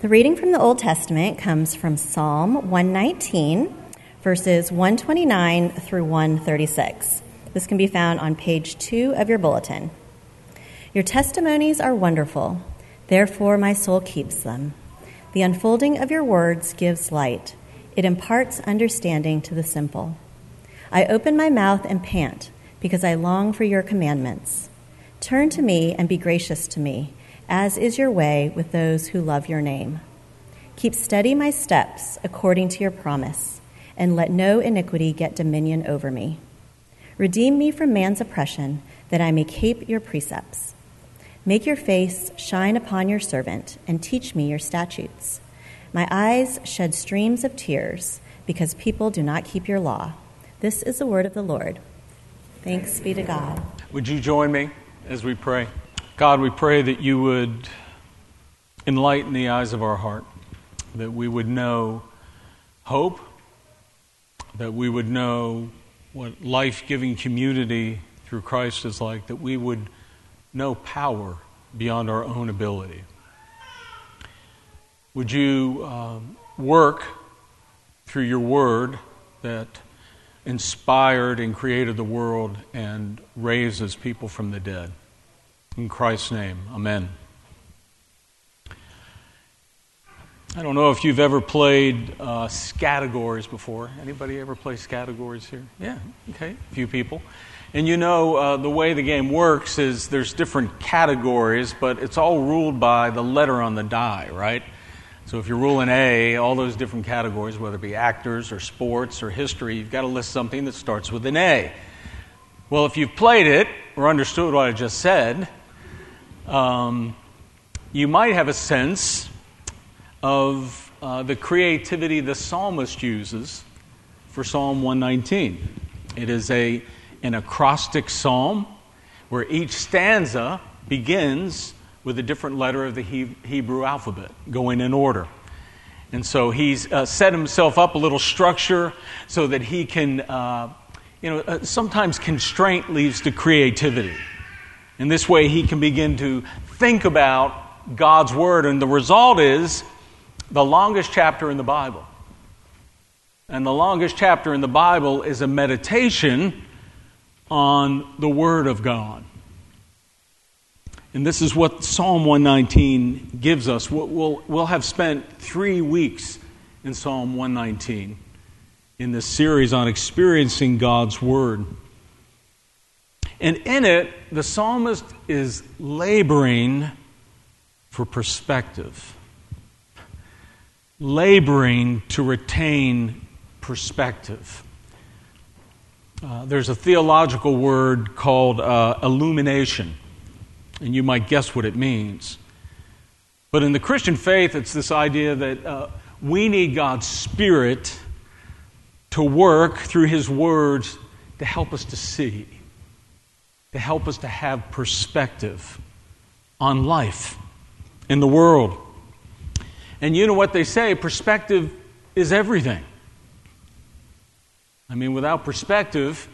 The reading from the Old Testament comes from Psalm 119, verses 129 through 136. This can be found on page 2 of your bulletin. Your testimonies are wonderful, therefore, my soul keeps them. The unfolding of your words gives light, it imparts understanding to the simple. I open my mouth and pant, because I long for your commandments. Turn to me and be gracious to me as is your way with those who love your name. Keep steady my steps according to your promise, and let no iniquity get dominion over me. Redeem me from man's oppression, that I may keep your precepts. Make your face shine upon your servant, and teach me your statutes. My eyes shed streams of tears, because people do not keep your law. This is the word of the Lord. Thanks be to God. Would you join me as we pray? God, we pray that you would enlighten the eyes of our heart, that we would know hope, that we would know what life giving community through Christ is like, that we would know power beyond our own ability. Would you um, work through your word that inspired and created the world and raises people from the dead? In Christ's name, amen. I don't know if you've ever played uh, categories before. Anybody ever play categories here? Yeah, okay, a few people. And you know, uh, the way the game works is there's different categories, but it's all ruled by the letter on the die, right? So if you're ruling A, all those different categories, whether it be actors or sports or history, you've got to list something that starts with an A. Well, if you've played it or understood what I just said, um, you might have a sense of uh, the creativity the psalmist uses for Psalm 119. It is a, an acrostic psalm where each stanza begins with a different letter of the he- Hebrew alphabet, going in order. And so he's uh, set himself up a little structure so that he can, uh, you know, uh, sometimes constraint leads to creativity. In this way, he can begin to think about God's Word, and the result is the longest chapter in the Bible. And the longest chapter in the Bible is a meditation on the Word of God. And this is what Psalm 119 gives us. We'll, we'll have spent three weeks in Psalm 119 in this series on experiencing God's Word. And in it, the psalmist is laboring for perspective, laboring to retain perspective. Uh, there's a theological word called uh, illumination, and you might guess what it means. But in the Christian faith, it's this idea that uh, we need God's Spirit to work through His words to help us to see to help us to have perspective on life in the world. And you know what they say perspective is everything. I mean, without perspective,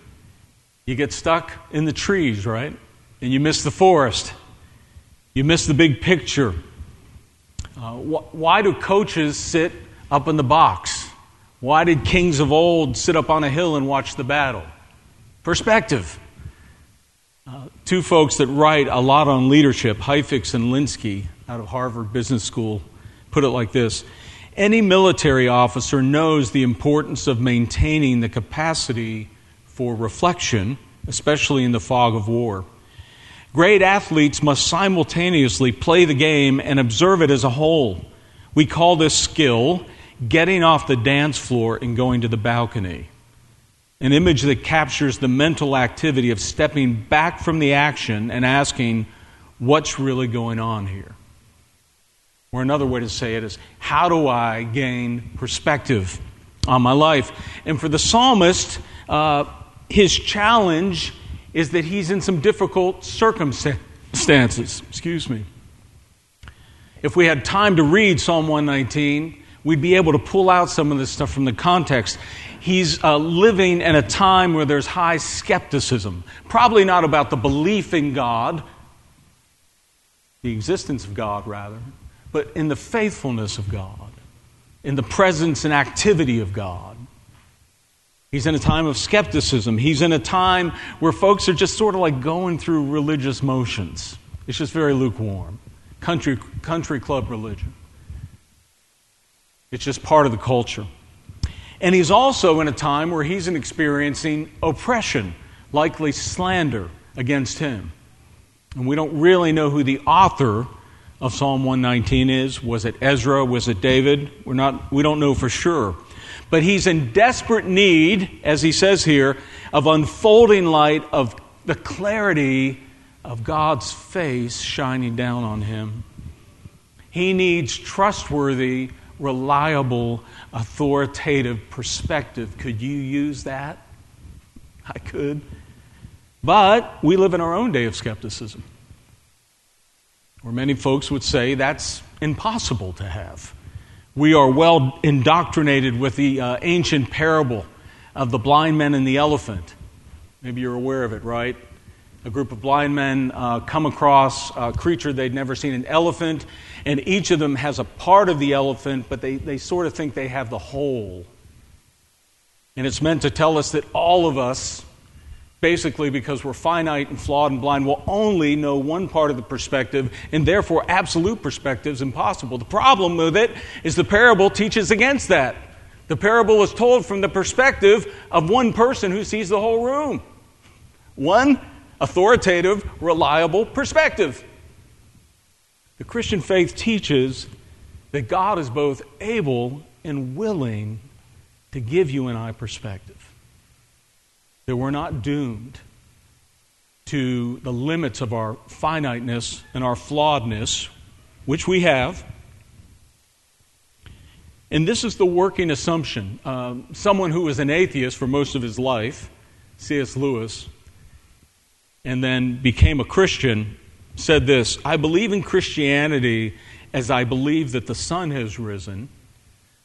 you get stuck in the trees, right? And you miss the forest. You miss the big picture. Uh, wh- why do coaches sit up in the box? Why did kings of old sit up on a hill and watch the battle? Perspective. Uh, two folks that write a lot on leadership, Heifetz and Linsky, out of Harvard Business School, put it like this Any military officer knows the importance of maintaining the capacity for reflection, especially in the fog of war. Great athletes must simultaneously play the game and observe it as a whole. We call this skill getting off the dance floor and going to the balcony an image that captures the mental activity of stepping back from the action and asking, what's really going on here? Or another way to say it is, how do I gain perspective on my life? And for the psalmist, uh, his challenge is that he's in some difficult circumstances. Excuse me. If we had time to read Psalm 119, we'd be able to pull out some of this stuff from the context he's uh, living in a time where there's high skepticism. Probably not about the belief in God, the existence of God, rather, but in the faithfulness of God, in the presence and activity of God. He's in a time of skepticism. He's in a time where folks are just sort of like going through religious motions. It's just very lukewarm. Country, country club religion. It's just part of the culture. And he's also in a time where he's experiencing oppression, likely slander against him. And we don't really know who the author of Psalm 119 is. Was it Ezra? Was it David? We're not, we don't know for sure. But he's in desperate need, as he says here, of unfolding light, of the clarity of God's face shining down on him. He needs trustworthy, reliable, authoritative perspective. Could you use that? I could. But we live in our own day of skepticism, where many folks would say that's impossible to have. We are well indoctrinated with the uh, ancient parable of the blind men and the elephant. Maybe you're aware of it, right? A group of blind men uh, come across a creature they'd never seen, an elephant, and each of them has a part of the elephant, but they, they sort of think they have the whole. And it's meant to tell us that all of us basically because we're finite and flawed and blind, will only know one part of the perspective, and therefore absolute perspective is impossible. The problem with it is the parable teaches against that. The parable is told from the perspective of one person who sees the whole room. One authoritative, reliable perspective. The Christian faith teaches that God is both able and willing to give you and I perspective that we're not doomed to the limits of our finiteness and our flawedness, which we have. And this is the working assumption. Um, someone who was an atheist for most of his life, C.S. Lewis, and then became a Christian, said this I believe in Christianity as I believe that the sun has risen,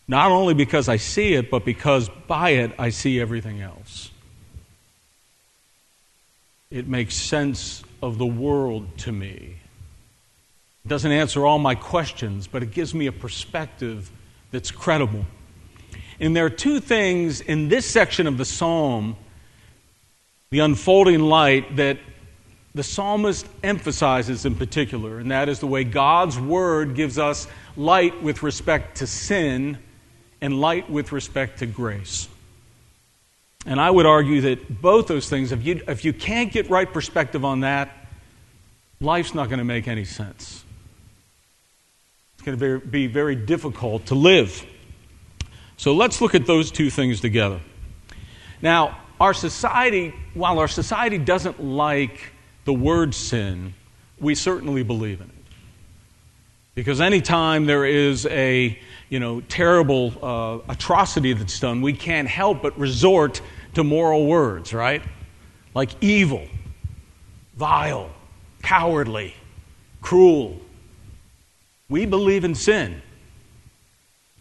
not only because I see it, but because by it I see everything else. It makes sense of the world to me. It doesn't answer all my questions, but it gives me a perspective that's credible. And there are two things in this section of the psalm, the unfolding light, that the psalmist emphasizes in particular, and that is the way God's word gives us light with respect to sin and light with respect to grace. And I would argue that both those things, if you, if you can't get right perspective on that, life's not going to make any sense. It's going to be very difficult to live. So let's look at those two things together. Now, our society, while our society doesn't like the word sin, we certainly believe in it. Because anytime there is a you know, terrible uh, atrocity that's done, we can't help but resort to moral words, right? Like evil, vile, cowardly, cruel. We believe in sin.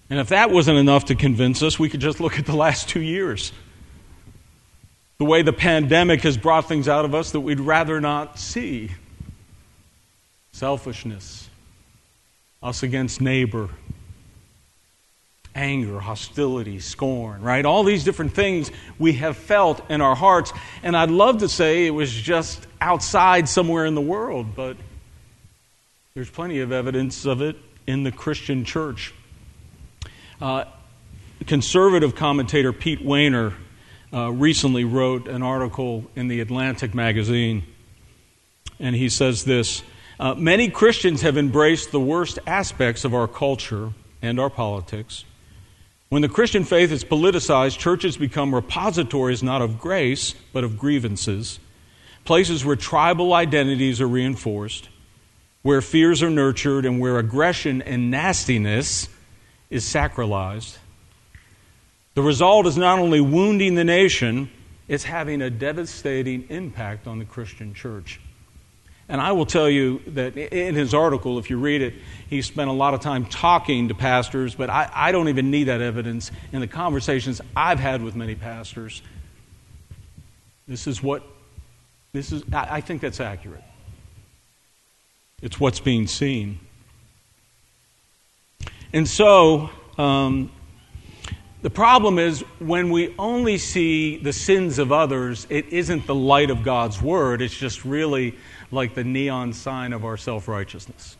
And if that wasn't enough to convince us, we could just look at the last two years. The way the pandemic has brought things out of us that we'd rather not see selfishness, us against neighbor, anger, hostility, scorn, right? All these different things we have felt in our hearts. And I'd love to say it was just outside somewhere in the world, but there's plenty of evidence of it in the Christian church. Uh, conservative commentator Pete Wehner uh, recently wrote an article in the Atlantic magazine, and he says this uh, Many Christians have embraced the worst aspects of our culture and our politics when the Christian faith is politicized, churches become repositories not of grace, but of grievances, places where tribal identities are reinforced, where fears are nurtured, and where aggression and nastiness is sacralized. The result is not only wounding the nation, it's having a devastating impact on the Christian church. And I will tell you that in his article, if you read it, he spent a lot of time talking to pastors, but I, I don't even need that evidence in the conversations I've had with many pastors. This is what, this is, I, I think that's accurate. It's what's being seen. And so, um, the problem is when we only see the sins of others, it isn't the light of God's word. It's just really like the neon sign of our self righteousness.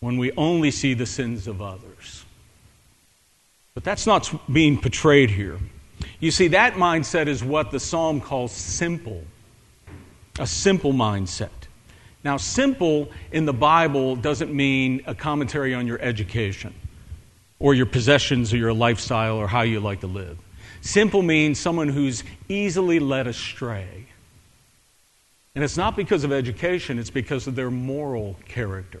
When we only see the sins of others. But that's not being portrayed here. You see, that mindset is what the psalm calls simple a simple mindset. Now, simple in the Bible doesn't mean a commentary on your education or your possessions or your lifestyle or how you like to live. Simple means someone who's easily led astray. And it's not because of education, it's because of their moral character.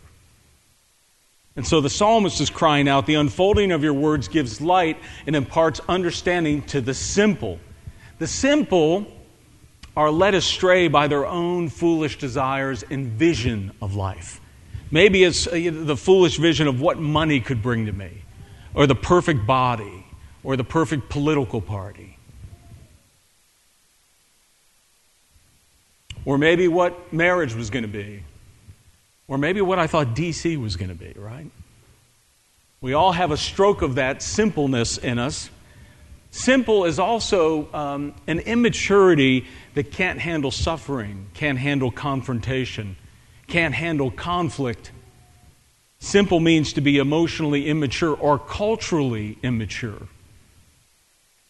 And so the psalmist is crying out, The unfolding of your words gives light and imparts understanding to the simple. The simple are led astray by their own foolish desires and vision of life. Maybe it's uh, the foolish vision of what money could bring to me, or the perfect body, or the perfect political party. Or maybe what marriage was going to be, or maybe what I thought DC was going to be, right? We all have a stroke of that simpleness in us. Simple is also um, an immaturity that can't handle suffering, can't handle confrontation, can't handle conflict. Simple means to be emotionally immature or culturally immature.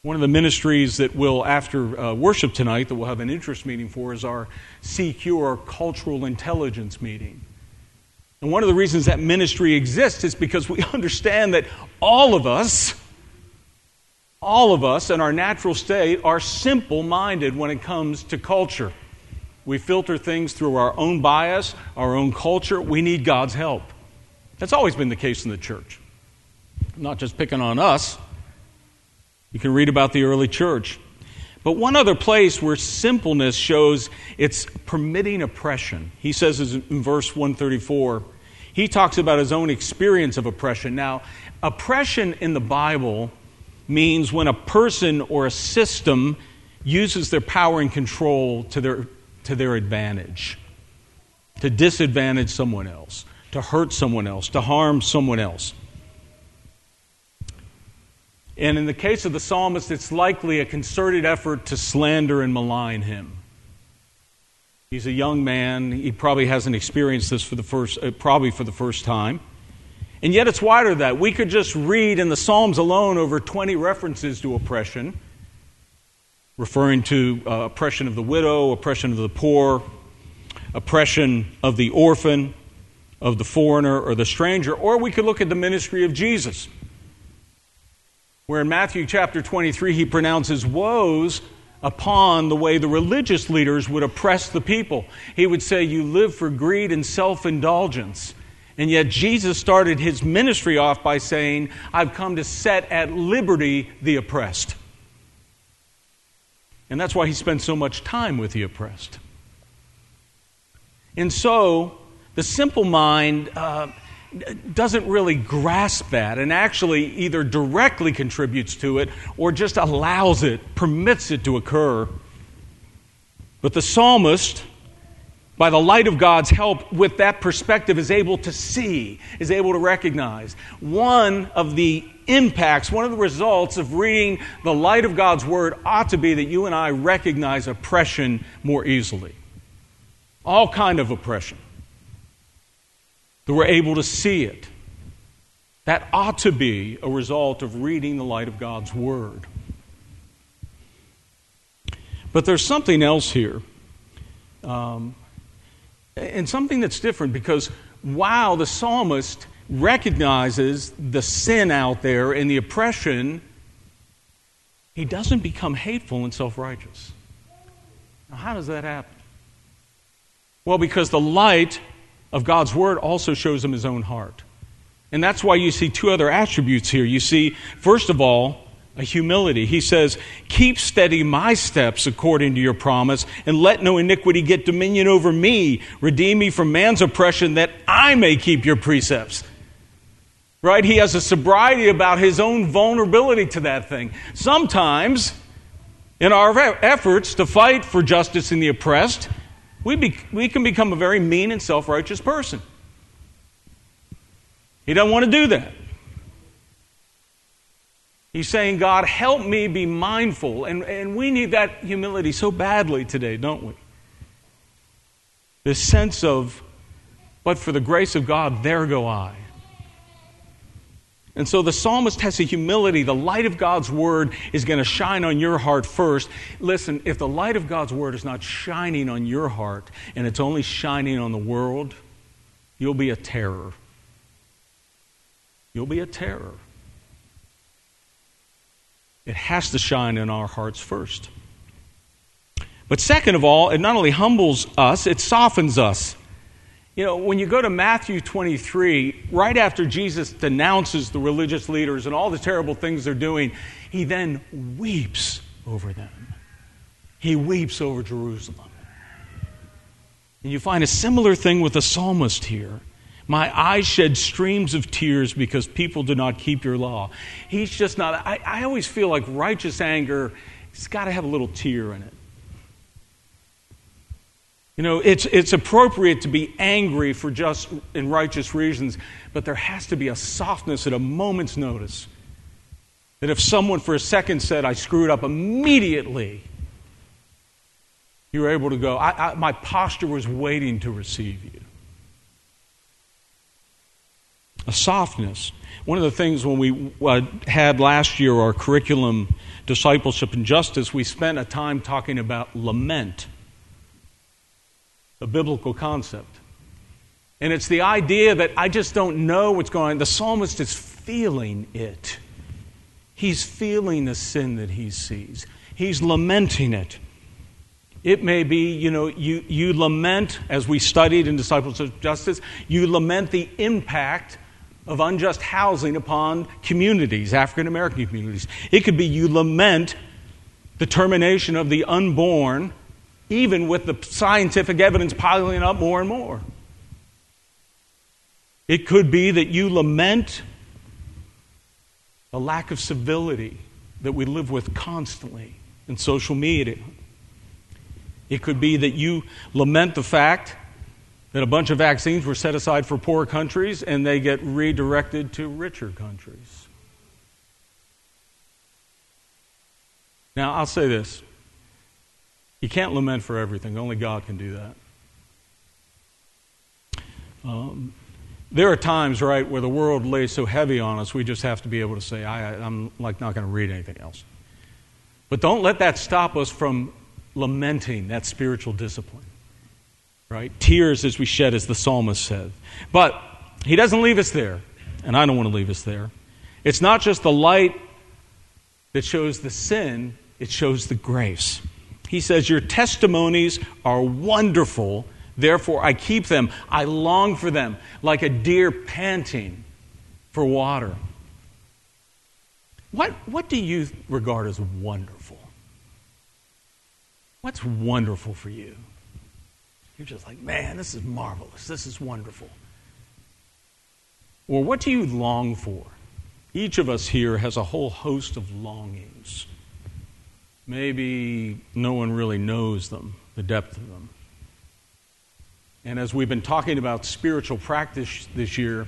One of the ministries that will, after uh, worship tonight, that we'll have an interest meeting for is our CQ or Cultural Intelligence meeting. And one of the reasons that ministry exists is because we understand that all of us, all of us in our natural state are simple minded when it comes to culture. We filter things through our own bias, our own culture. We need God's help. That's always been the case in the church. I'm not just picking on us. You can read about the early church. But one other place where simpleness shows it's permitting oppression. He says in verse 134, he talks about his own experience of oppression. Now, oppression in the Bible means when a person or a system uses their power and control to their, to their advantage, to disadvantage someone else, to hurt someone else, to harm someone else. And in the case of the psalmist, it's likely a concerted effort to slander and malign him. He's a young man. He probably hasn't experienced this for the first, uh, probably for the first time. And yet it's wider than that. We could just read in the Psalms alone over 20 references to oppression, referring to uh, oppression of the widow, oppression of the poor, oppression of the orphan, of the foreigner or the stranger. Or we could look at the ministry of Jesus, where in Matthew chapter 23 he pronounces woes upon the way the religious leaders would oppress the people. He would say, You live for greed and self indulgence. And yet, Jesus started his ministry off by saying, I've come to set at liberty the oppressed. And that's why he spent so much time with the oppressed. And so, the simple mind uh, doesn't really grasp that and actually either directly contributes to it or just allows it, permits it to occur. But the psalmist by the light of God's help, with that perspective, is able to see, is able to recognize. One of the impacts, one of the results of reading the light of God's Word ought to be that you and I recognize oppression more easily. All kind of oppression. That we're able to see it. That ought to be a result of reading the light of God's Word. But there's something else here. Um, and something that's different because while the psalmist recognizes the sin out there and the oppression, he doesn't become hateful and self righteous. Now, how does that happen? Well, because the light of God's word also shows him his own heart. And that's why you see two other attributes here. You see, first of all, a humility. He says, Keep steady my steps according to your promise, and let no iniquity get dominion over me. Redeem me from man's oppression, that I may keep your precepts. Right? He has a sobriety about his own vulnerability to that thing. Sometimes, in our efforts to fight for justice in the oppressed, we, be, we can become a very mean and self righteous person. He doesn't want to do that. He's saying, God, help me be mindful. And, and we need that humility so badly today, don't we? This sense of, but for the grace of God, there go I. And so the psalmist has a humility. The light of God's word is going to shine on your heart first. Listen, if the light of God's word is not shining on your heart and it's only shining on the world, you'll be a terror. You'll be a terror. It has to shine in our hearts first. But second of all, it not only humbles us, it softens us. You know, when you go to Matthew 23, right after Jesus denounces the religious leaders and all the terrible things they're doing, he then weeps over them. He weeps over Jerusalem. And you find a similar thing with the psalmist here. My eyes shed streams of tears because people do not keep your law. He's just not, I, I always feel like righteous anger, it's got to have a little tear in it. You know, it's, it's appropriate to be angry for just and righteous reasons, but there has to be a softness at a moment's notice. That if someone for a second said, I screwed up immediately, you were able to go, I, I, my posture was waiting to receive you a softness. One of the things when we uh, had last year our curriculum, Discipleship and Justice, we spent a time talking about lament, a biblical concept. And it's the idea that I just don't know what's going on. The psalmist is feeling it. He's feeling the sin that he sees, he's lamenting it. It may be, you know, you, you lament, as we studied in Discipleship of Justice, you lament the impact of unjust housing upon communities, African American communities. It could be you lament the termination of the unborn, even with the scientific evidence piling up more and more. It could be that you lament the lack of civility that we live with constantly in social media. It could be that you lament the fact that a bunch of vaccines were set aside for poor countries and they get redirected to richer countries. Now, I'll say this you can't lament for everything, only God can do that. Um, there are times, right, where the world lays so heavy on us, we just have to be able to say, I, am like not going to read anything else. But don't let that stop us from lamenting that spiritual discipline right? Tears as we shed, as the psalmist said. But he doesn't leave us there, and I don't want to leave us there. It's not just the light that shows the sin, it shows the grace. He says, Your testimonies are wonderful, therefore I keep them. I long for them, like a deer panting for water. What, what do you regard as wonderful? What's wonderful for you? You're just like, man, this is marvelous. This is wonderful. Or what do you long for? Each of us here has a whole host of longings. Maybe no one really knows them, the depth of them. And as we've been talking about spiritual practice this year,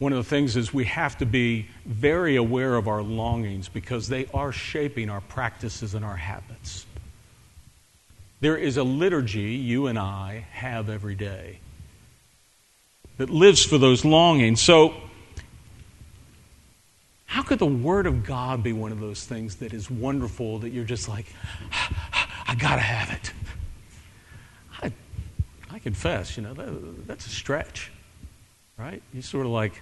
one of the things is we have to be very aware of our longings because they are shaping our practices and our habits. There is a liturgy you and I have every day that lives for those longings. So, how could the Word of God be one of those things that is wonderful that you're just like, I got to have it? I, I confess, you know, that, that's a stretch, right? You sort of like,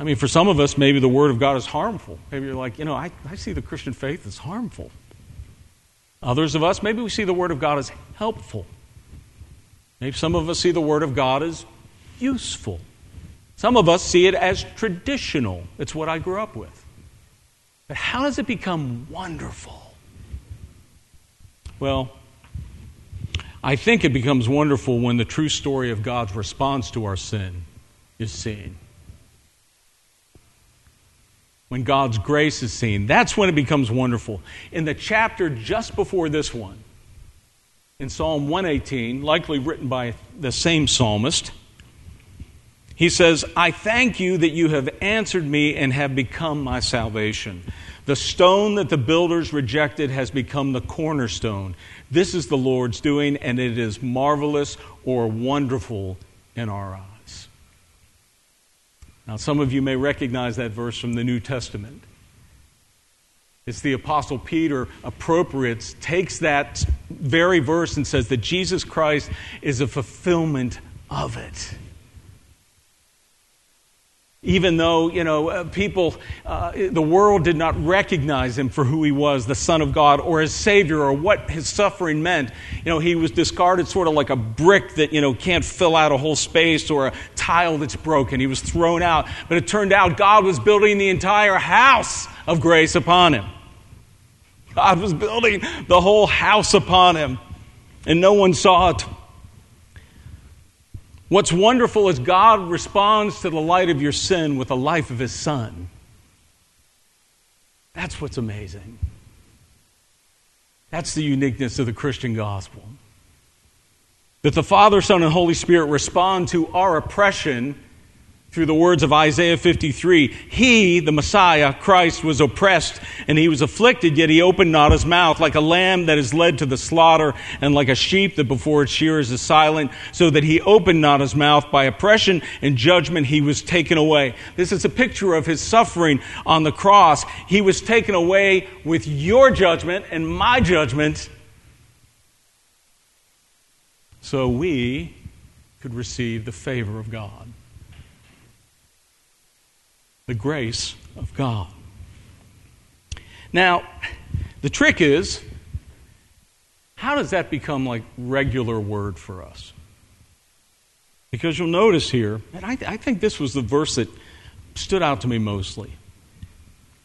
I mean, for some of us, maybe the Word of God is harmful. Maybe you're like, you know, I, I see the Christian faith as harmful. Others of us, maybe we see the Word of God as helpful. Maybe some of us see the Word of God as useful. Some of us see it as traditional. It's what I grew up with. But how does it become wonderful? Well, I think it becomes wonderful when the true story of God's response to our sin is seen when God's grace is seen. That's when it becomes wonderful. In the chapter just before this one, in Psalm 118, likely written by the same psalmist, He says, I thank you that you have answered me and have become my salvation. The stone that the builders rejected has become the cornerstone. This is the Lord's doing, and it is marvelous or wonderful in our eyes. Now, some of you may recognize that verse from the New Testament. It's the Apostle Peter appropriates, takes that very verse and says that Jesus Christ is a fulfillment of it even though you know uh, people uh, the world did not recognize him for who he was the son of god or his savior or what his suffering meant. You know he was discarded sort of like a brick that you know can't fill out a whole space or a tile that's broken. He was thrown out. But it turned out god was building the entire house of grace upon him. God was building the whole house upon him. And no one saw it What's wonderful is God responds to the light of your sin with the life of His Son. That's what's amazing. That's the uniqueness of the Christian gospel. That the Father, Son, and Holy Spirit respond to our oppression through the words of Isaiah 53. He, the Messiah, Christ, was oppressed and he was afflicted, yet he opened not his mouth, like a lamb that is led to the slaughter, and like a sheep that before its shearers is silent, so that he opened not his mouth. By oppression and judgment he was taken away. This is a picture of his suffering on the cross. He was taken away with your judgment and my judgment, so we could receive the favor of God the grace of God. Now, the trick is how does that become like regular word for us? Because you'll notice here, and I, I think this was the verse that stood out to me mostly.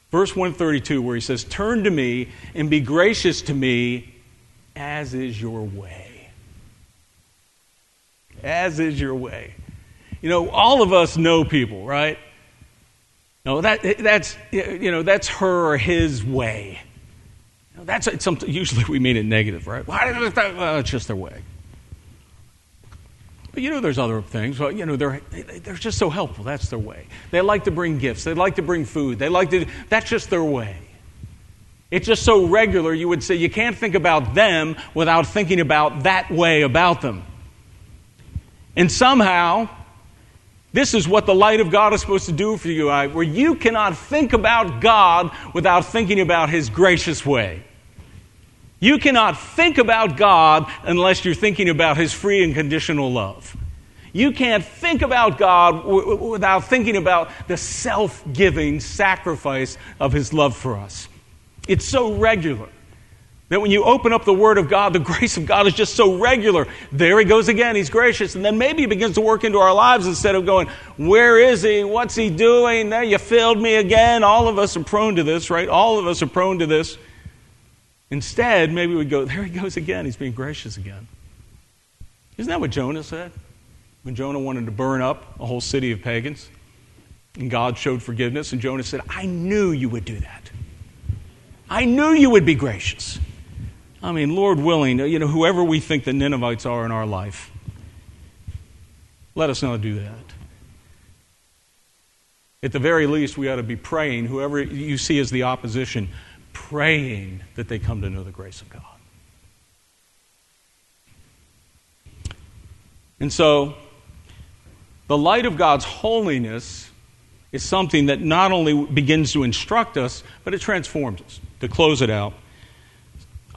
Verse 132, where he says, Turn to me and be gracious to me, as is your way. As is your way. You know, all of us know people, right? No, that, that's, you know, that's her or his way. That's some, usually we mean it negative, right? Well, it's just their way. But you know, there's other things. Well, you know, they're, they're just so helpful. That's their way. They like to bring gifts. They like to bring food. They like to, that's just their way. It's just so regular, you would say you can't think about them without thinking about that way about them. And somehow, this is what the light of God is supposed to do for you, where you cannot think about God without thinking about His gracious way. You cannot think about God unless you're thinking about His free and conditional love. You can't think about God w- without thinking about the self giving sacrifice of His love for us. It's so regular. That when you open up the Word of God, the grace of God is just so regular. There he goes again. He's gracious. And then maybe he begins to work into our lives instead of going, Where is he? What's he doing? There, you failed me again. All of us are prone to this, right? All of us are prone to this. Instead, maybe we go, There he goes again. He's being gracious again. Isn't that what Jonah said? When Jonah wanted to burn up a whole city of pagans, and God showed forgiveness, and Jonah said, I knew you would do that. I knew you would be gracious. I mean, Lord willing, you know, whoever we think the Ninevites are in our life, let us not do that. At the very least, we ought to be praying, whoever you see as the opposition, praying that they come to know the grace of God. And so, the light of God's holiness is something that not only begins to instruct us, but it transforms us. To close it out,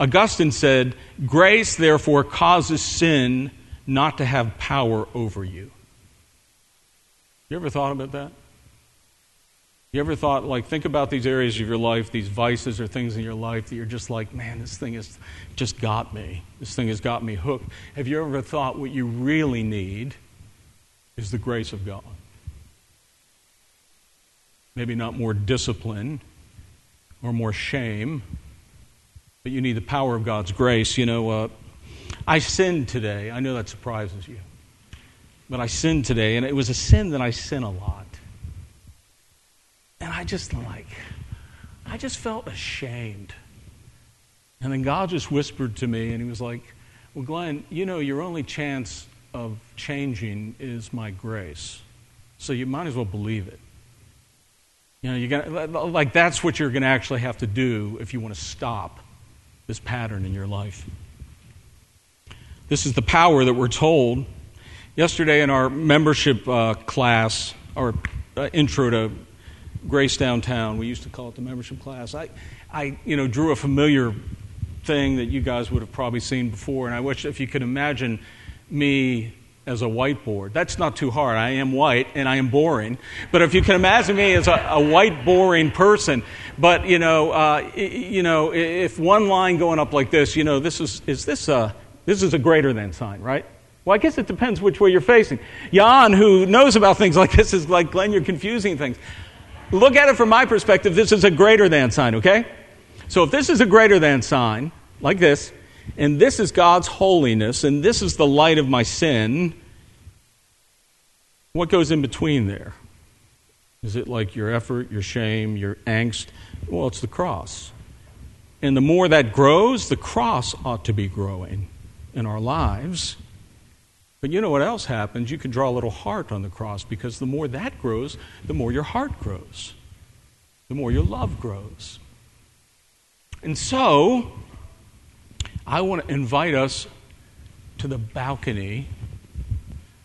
Augustine said, Grace, therefore, causes sin not to have power over you. You ever thought about that? You ever thought, like, think about these areas of your life, these vices or things in your life that you're just like, man, this thing has just got me. This thing has got me hooked. Have you ever thought what you really need is the grace of God? Maybe not more discipline or more shame, but you need the power of God's grace. You know, uh, I sinned today. I know that surprises you. But I sinned today, and it was a sin that I sin a lot. And I just like, I just felt ashamed. And then God just whispered to me, and He was like, Well, Glenn, you know, your only chance of changing is my grace. So you might as well believe it. You know, you got like that's what you're going to actually have to do if you want to stop this pattern in your life. This is the power that we're told. Yesterday in our membership uh, class, our uh, intro to Grace Downtown, we used to call it the membership class. I, I, you know, drew a familiar thing that you guys would have probably seen before, and I wish if you could imagine me as a whiteboard. That's not too hard. I am white and I am boring. But if you can imagine me as a, a white, boring person, but you know, uh, you know, if one line going up like this, you know, this is is this a this is a greater than sign, right? Well, I guess it depends which way you're facing. Jan, who knows about things like this, is like Glenn. You're confusing things. Look at it from my perspective. This is a greater than sign, okay? So if this is a greater than sign, like this, and this is God's holiness, and this is the light of my sin, what goes in between there? Is it like your effort, your shame, your angst? Well, it's the cross. And the more that grows, the cross ought to be growing in our lives. But you know what else happens? You can draw a little heart on the cross because the more that grows, the more your heart grows, the more your love grows. And so, I want to invite us to the balcony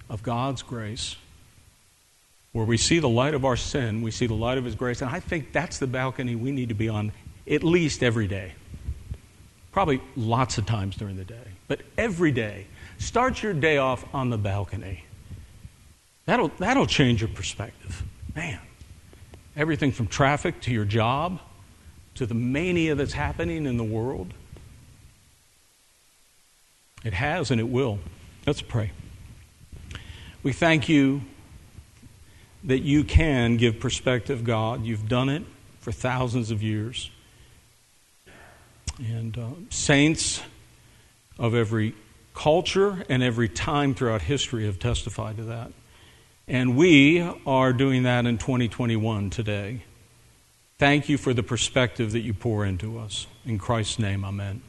of God's grace where we see the light of our sin, we see the light of His grace, and I think that's the balcony we need to be on at least every day. Probably lots of times during the day, but every day. Start your day off on the balcony. That'll, that'll change your perspective. Man, everything from traffic to your job to the mania that's happening in the world. It has and it will. Let's pray. We thank you that you can give perspective, God. You've done it for thousands of years. And uh, saints of every culture and every time throughout history have testified to that. And we are doing that in 2021 today. Thank you for the perspective that you pour into us. In Christ's name, amen.